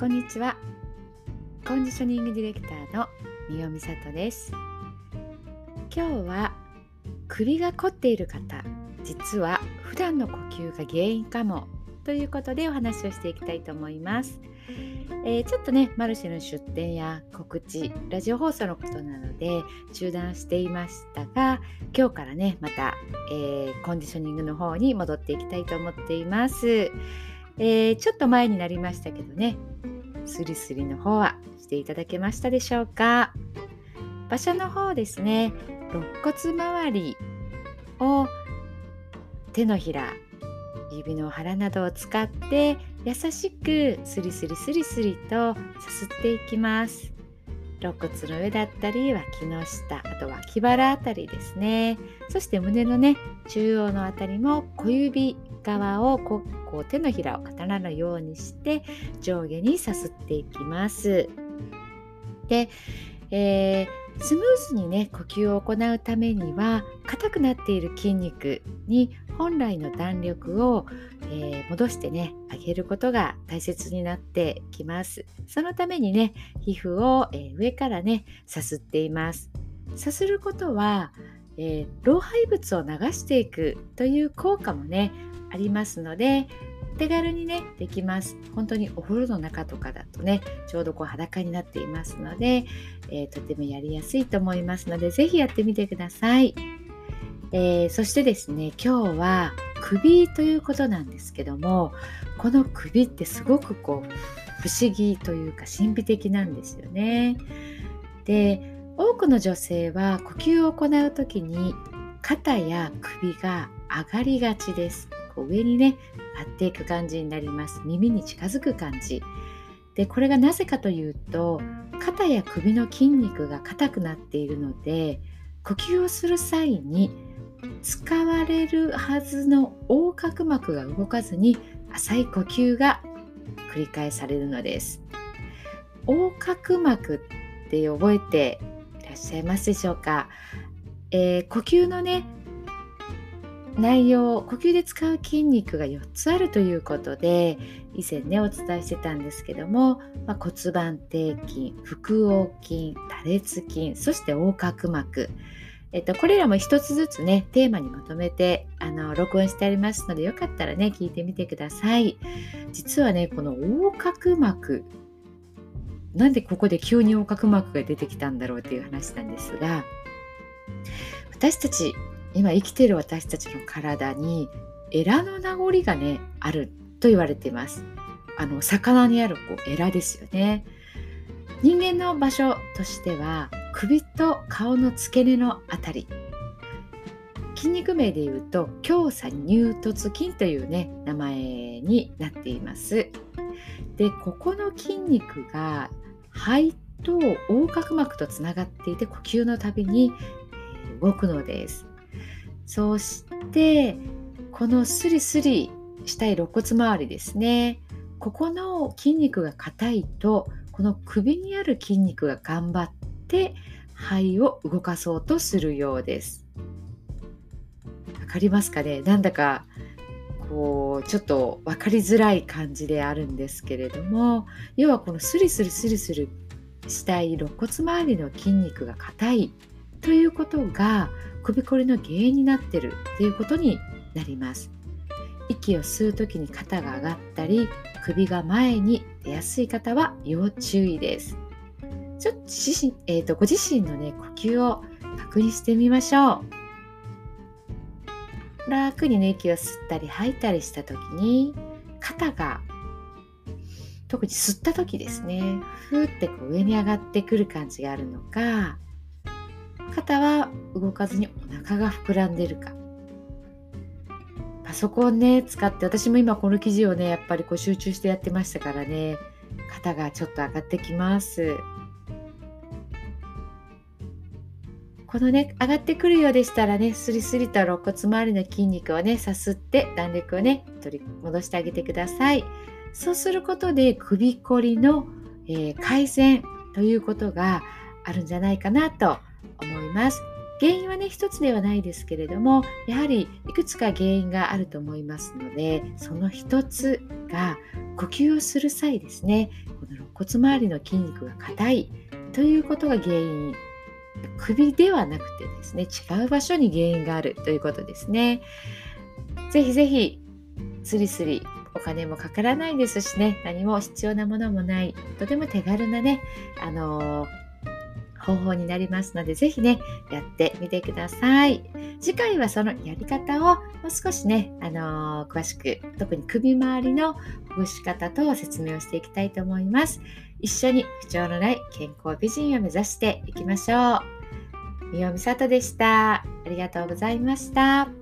こんにちは。コンディショニングディレクターの三尾美里です。今日は首が凝っている方実は普段の呼吸が原因かもということでお話をしていきたいと思います、えー、ちょっとねマルシェの出店や告知ラジオ放送のことなので中断していましたが今日からねまた、えー、コンディショニングの方に戻っていきたいと思っています。えー、ちょっと前になりましたけどねスリスリの方はしていただけましたでしょうか。場所の方ですね。肋骨周りを手のひら指の腹などを使って優しくスリスリスリスリとさすっていきます。肋骨の上だったり脇の下あと脇腹あたりですね。そして胸のね中央のあたりも小指側をこう手のひらを刀のようにして上下にさすっていきます。で、えー、スムーズにね呼吸を行うためには硬くなっている筋肉に本来の弾力を、えー、戻してね上げることが大切になってきますそのためにね皮膚を、えー、上からねさすっていますさすることは、えー、老廃物を流していくという効果もねありますので手軽にねできます。本当にお風呂の中とかだとねちょうどこう裸になっていますので、えー、とてもやりやすいと思いますので是非やってみてください、えー、そしてですね今日は首ということなんですけどもこの首ってすごくこう不思議というか神秘的なんですよね。で多くの女性は呼吸を行う時に肩や首が上がりがちです。こう上にね張っていく感じになります。耳に近づく感じ。でこれがなぜかというと肩や首の筋肉が硬くなっているので呼吸をする際に使われるはずの横隔膜が動かずに浅い呼吸が繰り返されるのです。横隔膜って覚えてらっしゃいますでしょうか、えー、呼吸のね内容呼吸で使う筋肉が4つあるということで以前ねお伝えしてたんですけども、まあ、骨盤底筋腹横筋多裂筋そして横隔膜。えっと、これらも一つずつねテーマにまとめてあの録音してありますのでよかったらね聞いてみてください。実はねこの横隔膜なんでここで急に横隔膜が出てきたんだろうっていう話なんですが私たち今生きている私たちの体にエラの名残がねあると言われています。あの魚にあるこうエラですよね。人間の場所としては首と顔の付け根のあたり筋肉名でいうと強鎖乳突筋というね名前になっています。でここの筋肉が肺と横隔膜とつながっていて呼吸のたびに動くのです。そしてこのスリスリしたい肋骨周りですね。ここの筋肉が硬いとこの首にある筋肉が頑張って肺を動かそうとするようです。かりますかね？なんだかこうちょっと分かりづらい感じであるんですけれども要はこのスリスリスリスリしたい肋骨周りの筋肉が硬いということが首こりの原因になってるっていうことになります。息を吸う時に肩が上がったり首が前に出やすい方は要注意です。ちょっと自身、えーと、ご自身のね呼吸を確認してみましょう。楽にね息を吸ったり吐いたりした時に肩が特に吸った時ですねふーってこう上に上がってくる感じがあるのか肩は動かずにお腹が膨らんでるか。パソコンね使って私も今この記事をねやっぱりこう集中してやってましたからね肩がちょっと上がってきます。このね上がってくるようでしたらねスリスリと肋骨周りの筋肉をねさすって弾力をね取り戻してあげてくださいそうすることで首こりの、えー、改善ということがあるんじゃないかなと思います。原因はね一つではないですけれどもやはりいくつか原因があると思いますのでその一つが呼吸をする際ですねこの肋骨周りの筋肉が硬いということが原因首ではなくてですね違う場所に原因があるということですね。ぜひぜひスリスリお金もかからないですしね何も必要なものもないとても手軽なねあのー方法になりますので、ぜひね、やってみてください。次回はそのやり方をもう少しね、あのー、詳しく、特に首周りのほぐし方と説明をしていきたいと思います。一緒に不調のない健康美人を目指していきましょう。みおみさとでした。ありがとうございました。